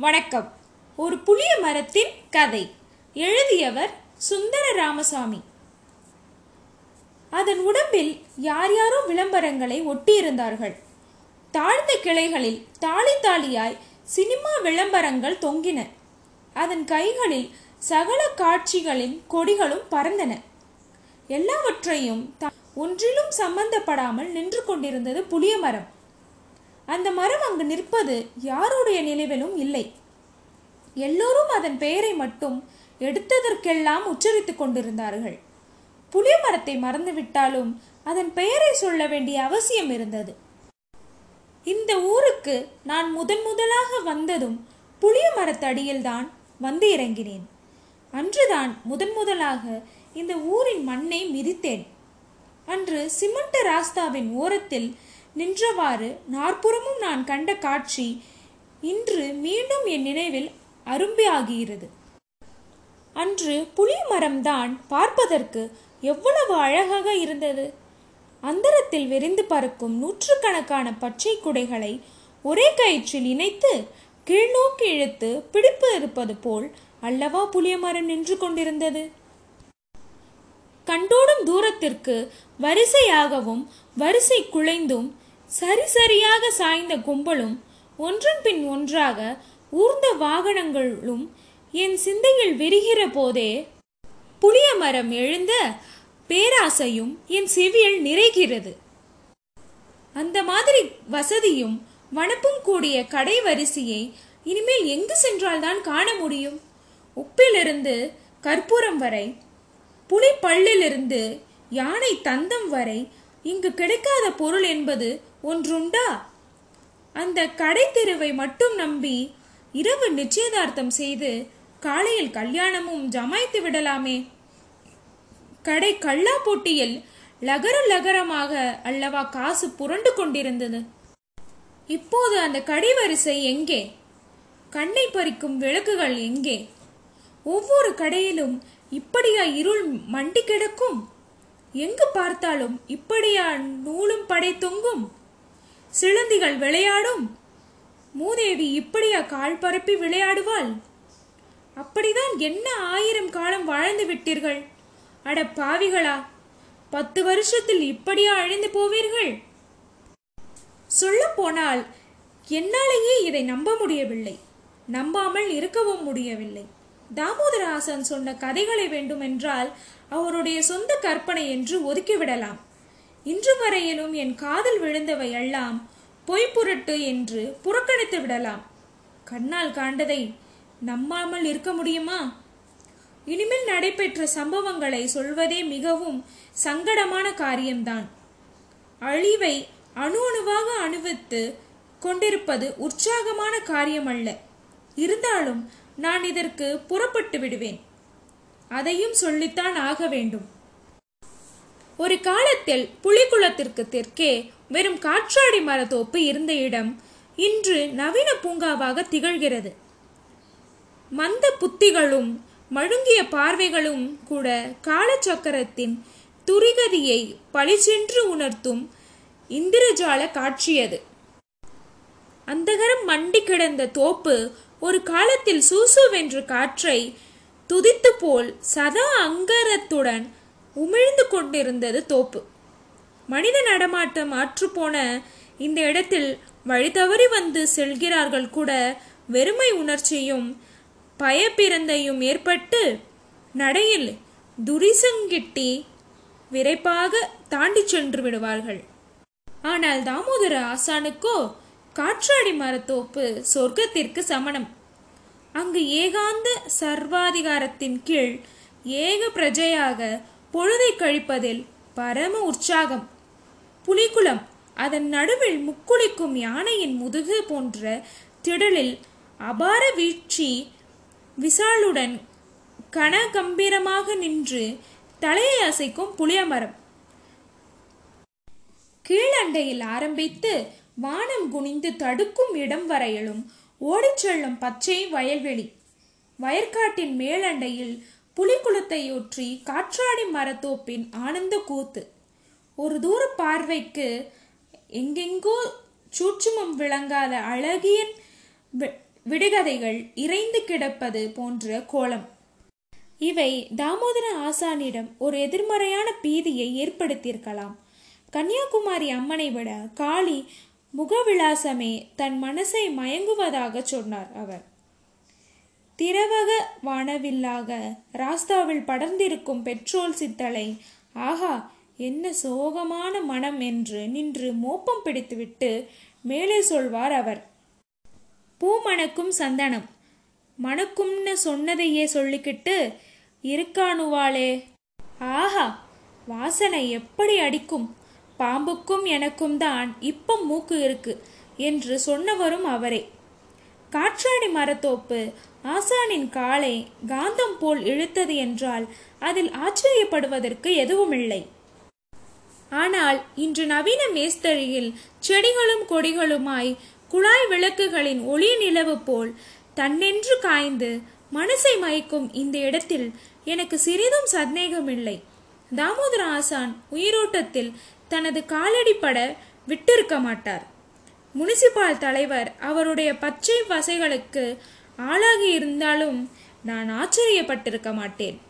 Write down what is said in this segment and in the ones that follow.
வணக்கம். ஒரு புளிய மரத்தின் கதை. எழுதியவர் சுந்தர ராமசாமி அதன் உடம்பில் யார் யாரோ விளம்பரங்களை ஒட்டியிருந்தார்கள். தாழ்ந்த கிளைகளில் தாளி தாளியாய் சினிமா விளம்பரங்கள் தொங்கின. அதன் கைகளில் சகல காட்சிகளின் கொடிகளும் பறந்தன. எல்லாவற்றையும் த- ஒன்றிலும் சம்பந்தப்படாமல் நின்று கொண்டிருந்தது புளிய மரம். அந்த மரம் அங்கு நிற்பது யாருடைய நினைவிலும் இல்லை. எல்லோரும் அதன் பெயரை மட்டும் எடுத்ததற்கெல்லாம் உச்சரித்துக் கொண்டிருந்தார்கள். புளிய மரத்தை மறந்துவிட்டாலும் அதன் பெயரை சொல்ல வேண்டிய அவசியம் இருந்தது. இந்த ஊருக்கு நான் முதன் முதலாக வந்ததும் புளிய மரத்தடியில்தான் வந்து இறங்கினேன். அன்றுதான் முதன் முதலாக இந்த ஊரின் மண்ணை மிதித்தேன். அன்று சிமெண்ட் ராஸ்தாவின் ஓரத்தில் நின்றவாறு நாற்புறமும் நான் கண்ட காட்சி இன்று மீண்டும் என் நினைவில் அரும்பியாகிறது அன்று புளிய மரம்தான் பார்ப்பதற்கு எவ்வளவு அழகாக இருந்தது. அந்தரத்தில் விரிந்து பறக்கும் நூற்றுக்கணக்கான பச்சை குடைகளை ஒரே கயிற்றில் இணைத்து கீழ்நோக்கி இழுத்து பிடிப்பு இருப்பது போல் அல்லவா புளிய மரம் நின்று கொண்டிருந்தது? கண்டோடும் தூரத்திற்கு வரிசையாகவும் வரிசை குலைந்தும் சரி சரியாக சாய்ந்த கும்பலும் ஒன்றன் பின் ஒன்றாக ஊர்ந்த வாகனங்களும் என் சிந்தையில் விரிகிற போதே புளிய மரம் எழுந்த பேராசையும் என் செவியில் நிறைகிறது. அந்த மாதிரி வசதியும் வனப்பும் கூடிய கடை வரிசையை இனிமேல் எங்கு சென்றால்தான் காண முடியும்? உப்பிலிருந்து கற்பூரம் வரை புலி பல்லிலிருந்து யானை தந்தம் வரை இங்கு கிடைக்காத பொருள் என்பது ஒன்றுண்டா? அந்த கடை தெருவை மட்டும் நம்பி இரவு நிச்சயதார்த்தம் செய்து காலையில் கல்யாணமும் ஜமாய்த்து விடலாமே. கடை கள்ளா போட்டியில் லகர லகரமாக அல்லவா காசு புரண்டு கொண்டிருந்தது. இப்போது அந்த கடை வரிசை எங்கே? கண்ணை பறிக்கும் விளக்குகள் எங்கே? ஒவ்வொரு கடையிலும் இப்படியா இருள் மண்டி கிடக்கும்? எங்கு பார்த்தாலும் இப்படியா நூலும் படை தொங்கும்? சிலந்திகள் விளையாடும். மூதேவி இப்படியா கால் பரப்பி விளையாடுவாள்? அப்படிதான் என்ன ஆயிரம் காலம் வாழ்ந்து விட்டீர்கள்? அட பாவிகளா பத்து வருஷத்தில் இப்படியா அழிந்து போவீர்கள்? சொல்ல போனால் என்னாலேயே இதை நம்ப முடியவில்லை. நம்பாமல் இருக்கவும் முடியவில்லை. தாமோதரஹாசன் சொன்ன கதைகளை வேண்டுமென்றால் அவருடைய சொந்த கற்பனை என்று ஒதுக்கிவிடலாம் இன்று வரையிலும் என் காதில் விழுந்தவை எல்லாம் பொய்ப்புரட்டு என்று புறக்கணித்து விடலாம். கண்ணால் காண்டதை நம்பாமல் இருக்க முடியுமா? இனிமேல் நடைபெற்ற சம்பவங்களை சொல்வதே மிகவும் சங்கடமான காரியம்தான். அழிவை அணு அணுவாக அணுவித்து கொண்டிருப்பது உற்சாகமான காரியம் அல்ல இருந்தாலும் நான் இதற்கு புறப்பட்டு விடுவேன். அதையும் சொல்லித்தான் ஆக வேண்டும். ஒரு காலத்தில் புலிக்குளத்திற்கு தெற்கே வெறும் காற்றாடி மரத்தோப்பு இருந்த இடம் இன்று நவீன பூங்காவாக திகழ்கிறது. மந்த புத்திகளும் மழுங்கிய பார்வைகளும் கூட காலச்சக்கரத்தின் துரிகதியை பளிச்சென்று உணர்த்தும் இந்திரஜால காட்சியது. அந்தகரம் மண்டி கிடந்த தோப்பு ஒரு காலத்தில் சூசுவென்று காற்றை துதித்து போல் சதா அங்கரத்துடன் உமிழ்ந்து கொண்டிருந்தது தோப்பு. மனித நடமாட்டம் ஆற்றுப்போன இந்த இடத்தில் வழி தவறி வந்து செல்கிறார்கள் கூட வெறுமை உணர்ச்சியும் பயப்பிறந்தையும் ஏற்பட்டு நடையில் துரிசங்கிட்டி விரைப்பாக தாண்டி சென்று விடுவார்கள். ஆனால் தாமோதர ஆசானுக்கோ காற்றாடி மரத்தோப்பு சொர்க்கத்திற்கு சமணம். அங்கு ஏகாந்த சர்வாதிகாரத்தின் கீழ் ஏக பிரஜையாக பொழுதை கழிப்பதில் பரம உற்சாகம். புலிக்குளம் அதன் நடுவில் முக்குளிக்கும் யானையின் முதுகு போன்ற திடலில் அபார வீழ்ச்சி விசாலுடன் கனகம்பீரமாக நின்று தலையை அசைக்கும் புளியமரம். கீழண்டையில் ஆரம்பித்து வானம் குனிந்து தடுக்கும் இடம் வரையிலும் ஓடிச் செல்லும் பச்சை வயல்வெளி. வயற்காட்டின் மேலண்டையில் புலிக்குளத்தையொற்றி காற்றாடி மரத்தோப்பின் ஆனந்த கூத்து. ஒரு தூர பார்வைக்கு எங்கெங்கோ சூட்சுமம் விளங்காத அழகிய விடுகதைகள் இறைந்து கிடப்பது போன்ற கோலம். இவை தாமோதர ஆசானிடம் ஒரு எதிர்மறையான பீதியை ஏற்படுத்தியிருக்கலாம். கன்னியாகுமரி அம்மனை விட காளி முகவிலாசமே தன் மனசை மயங்குவதாக சொன்னார் அவர். திரவக வானவில்லாக ராஸ்தாவில் படர்ந்திருக்கும் பெட்ரோல் சித்தலை. ஆஹா என்ன சோகமான மனம் என்று நின்று மோப்பம் பிடித்துவிட்டு மேலே சொல்வார் அவர். பூ மணக்கும் சந்தனம். மணக்கும்னு சொன்னதையே சொல்லிக்கிட்டு இருக்கானுவாளே. ஆஹா வாசனை எப்படி அடிக்கும்? பாம்புக்கும் எனக்கும் தான் இப்ப மூக்கு இருக்கு என்று சொன்னவரும் அவரே. காற்றாடி மரத்தோப்பு ஆசானின் காலை காந்தம் போல் இழுத்தது என்றால் அதில் ஆச்சரியப்படுவதற்கு எதுவுமில்லை. ஆனால் இன்று நவீன மேஸ்தரியில் செடிகளும் கொடிகளுமாய் குழாய் விளக்குகளின் ஒளி நிலவு போல் தன்னென்று காய்ந்து மனசை மயக்கும் இந்த இடத்தில் எனக்கு சிறிதும் சந்தேகமில்லை. தாமோதர ஆசான் உயிரோட்டத்தில் தனது காலடிப்பட விட்டிருக்க மாட்டார். முனிசிபால் தலைவர் அவருடைய பச்சை வசைகளுக்கு ஆளாகி இருந்தாலும் நான் ஆச்சரியப்பட்டிருக்க மாட்டேன்.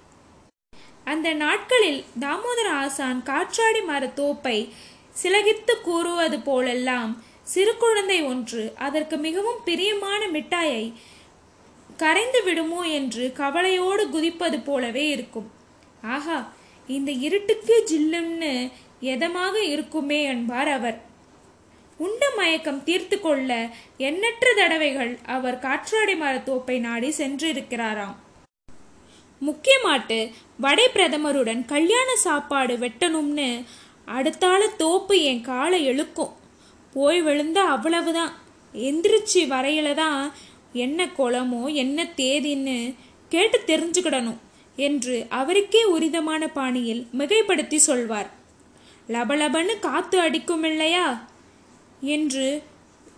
அந்த நாட்களில் தாமோதர ஆசான் காற்றாடி மர தோப்பை சிலகித்து கூறுவது போலெல்லாம் சிறு குழந்தை ஒன்று அதற்கு மிகவும் பிரியமான மிட்டாயை கரைந்து விடுமோ என்று கவலையோடு குதிப்பது போலவே இருக்கும். ஆஹா இந்த இருட்டுக்கு ஜில்லுன்னு எதமாக இருக்குமே என்பார் அவர். உண்ட மயக்கம் தீர்த்து கொள்ள எண்ணற்ற தடவைகள் அவர் காற்றாடி மரத்தோப்பை நாடி சென்றிருக்கிறாராம். முக்கியமாட்டு வடை பிரதமருடன் கல்யாண சாப்பாடு வெட்டணும்னு அடுத்தால தோப்பு என் காலை எழுக்கும். போய் விழுந்தா அவ்வளவுதான். எந்திரிச்சு வரையில தான் என்ன குளமோ என்ன தேதின்னு கேட்டு தெரிஞ்சுக்கிடணும் என்று அவருக்கே உரிதமான பாணியில் மிகைப்படுத்தி சொல்வார். லபலபன்னு காத்து அடிக்கும் இல்லையா என்று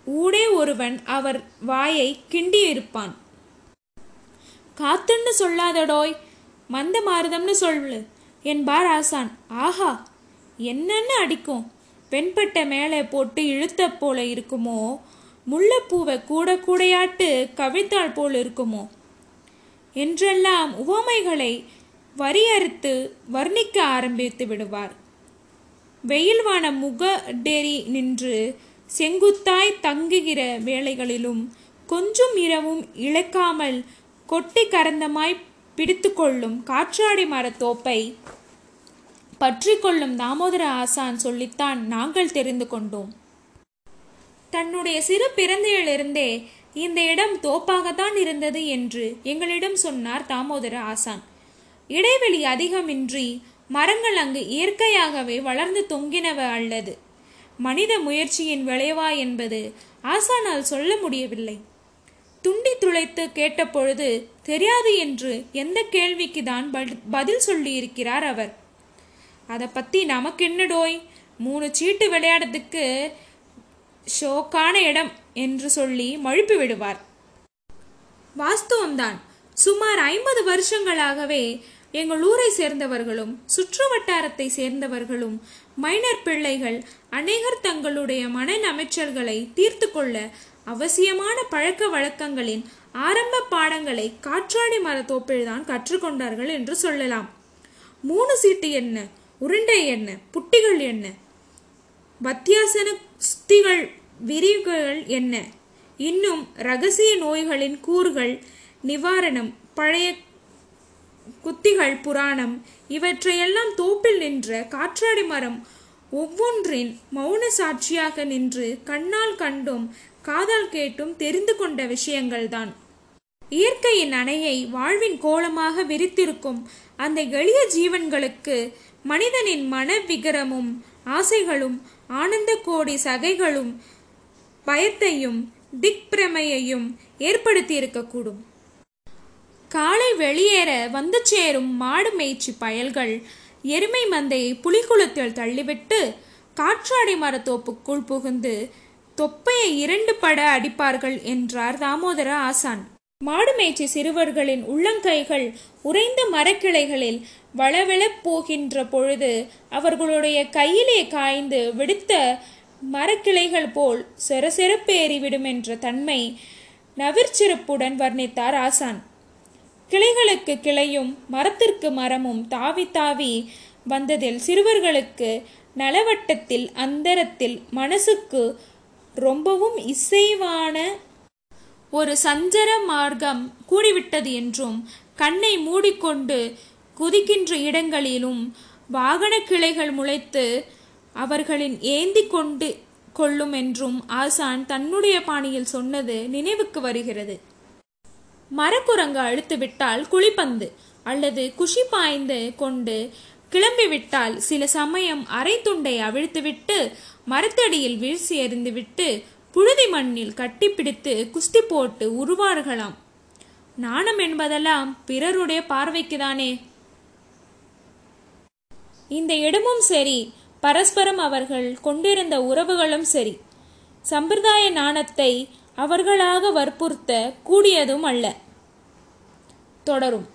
ஊடே ஒருவன் அவர் வாயை கிண்டியிருப்பான். காத்துன்னு சொல்லாதடோய் மந்த மாறுதம்னு சொல்லு என்பார் ஆசான். ஆஹா என்னன்னு அடிக்கும்? வெண்பட்டை மேலே போட்டு இழுத்த போல இருக்குமோ முல்லைப்பூவை கூட கூடையாட்டு கவிழ்த்தாள் போல் இருக்குமோ? என்றெல்லாம் உவமைகளை வரியறுத்து வர்ணிக்க ஆரம்பித்து விடுவார். வெயில் வான முகடேறி நின்று செங்குத்தாய் தங்குகிற வேளைகளிலும் கொஞ்சம் இரவும் இழக்காமல் கொட்டி கரந்தமாய் பிடித்து கொள்ளும் காற்றாடி மரத்தோப்பை பற்றி கொள்ளும் தாமோதர ஆசான் சொல்லித்தான் நாங்கள் தெரிந்து கொண்டோம். தன்னுடைய சிறு பிறந்தையிலிருந்தே இந்த இடம் தோப்பாகத்தான் இருந்தது என்று எங்களிடம் சொன்னார் தாமோதர ஆசான். இடைவெளி அதிகமின்றி மரங்கள் அங்கு இயற்கையாகவே வளர்ந்து தொங்கினவ அல்லது மனித முயற்சியின் விளைவா என்பது ஆசானால் சொல்ல முடியவில்லை. துண்டி துளைத்து கேட்டபொழுது தெரியாது என்று எந்த கேள்விக்கு தான் பதில் சொல்லியிருக்கிறார் அவர்? அதை பத்தி நமக்கு என்னடோய்? மூணு சீட்டு விளையாடுறதுக்கு ஷோக்கான இடம் என்று சொல்லி மழுப்பி விடுவார். வாஸ்தவம்தான். சுமார் ஐம்பது வருஷங்களாகவே எங்கள் ஊரை சேர்ந்தவர்களும் சுற்று வட்டாரத்தை சேர்ந்தவர்களும் மைனர் பிள்ளைகள் அநேகர் தங்களுடைய மன அமைச்சல்களை தீர்த்து கொள்ள அவசியமான பழக்க வழக்கங்களின் ஆரம்ப பாடங்களை காற்றாடி மரத்தோப்பில்தான் கற்றுக்கொண்டார்கள் என்று சொல்லலாம். மூணு சீட்டு என்ன? உருண்டை என்ன? புட்டிகள் என்ன? வத்தியாசன சுத்திகள் விரிவுகள் என்ன? இன்னும் ரகசிய நோய்களின் கூறுகள் நிவாரணம் பழைய குத்திகள் புராணம். இவற்றையெல்லாம் தோப்பில் நின்ற காற்றாடி மரம் ஒவ்வொன்றின் மௌன சாட்சியாக நின்று கண்ணால் கண்டும் காதால் கேட்டும் தெரிந்து கொண்ட விஷயங்கள்தான். இயற்கையின் அணையை வாழ்வின் கோலமாக விரித்திருக்கும் அந்த எளிய ஜீவன்களுக்கு மனிதனின் மன விகரமும் ஆசைகளும் ஆனந்த கோடி சகைகளும் பயத்தையும் திக்பிரமையையும் ஏற்படுத்தி இருக்கக்கூடும் காலை வெளியேற வந்து சேரும் மாடு மேய்ச்சி பயல்கள். எருமை மந்தையை புலிக்குளத்தில் தள்ளிவிட்டு காற்றாடி மரத்தோப்புக்குள் புகுந்து தொப்பையை இரண்டு பட அடிப்பார்கள் என்றார் தாமோதர ஆசான். மாடு மேய்ச்சி சிறுவர்களின் உள்ளங்கைகள் உறைந்த மரக்கிளைகளில் வளவெளப் போகின்ற பொழுது அவர்களுடைய கையிலே காய்ந்து வெடித்த மரக்கிளைகள் போல் செரசெரப்பேறி என்ற தன்மை நவிர்ச்சிறப்புடன் வர்ணித்தார் ஆசான். கிளைகளுக்கு கிளையும் மரத்திற்கு மரமும் தாவி தாவி வந்ததில் சிறுவர்களுக்கு நலவட்டத்தில் அந்தரத்தில் மனசுக்கு ரொம்பவும் இசைவான ஒரு சஞ்சர மார்க்கம் கூடிவிட்டது என்றும் கண்ணை மூடிக்கொண்டு குதிக்கின்ற இடங்களிலும் வாகன கிளைகள் முளைத்து அவர்களின் ஏந்தி கொண்டு கொள்ளும் என்றும் ஆசான் தன்னுடைய பாணியில் சொன்னது நினைவுக்கு வருகிறது. மரக்குரங்கு அழுத்து விட்டால் குழிப்பந்து அல்லது குஷி பாய்ந்து கொண்டு கிளம்பிவிட்டால் சில சமயம் அரை துண்டை அவிழ்த்துவிட்டு மரத்தடியில் வீழ்ச்சி எறிந்துவிட்டு புழுதி மண்ணில் கட்டிப்பிடித்து குஸ்தி போட்டு உருவார்களாம் நாணம் என்பதெல்லாம் பிறருடைய பார்வைக்குதானே. இந்த இடமும் சரி பரஸ்பரம் அவர்கள் கொண்டிருந்த உறவுகளும் சரி. சம்பிரதாய நாணத்தை அவர்களாக வற்புறுத்த கூடியதும் அல்ல. தொடரும்.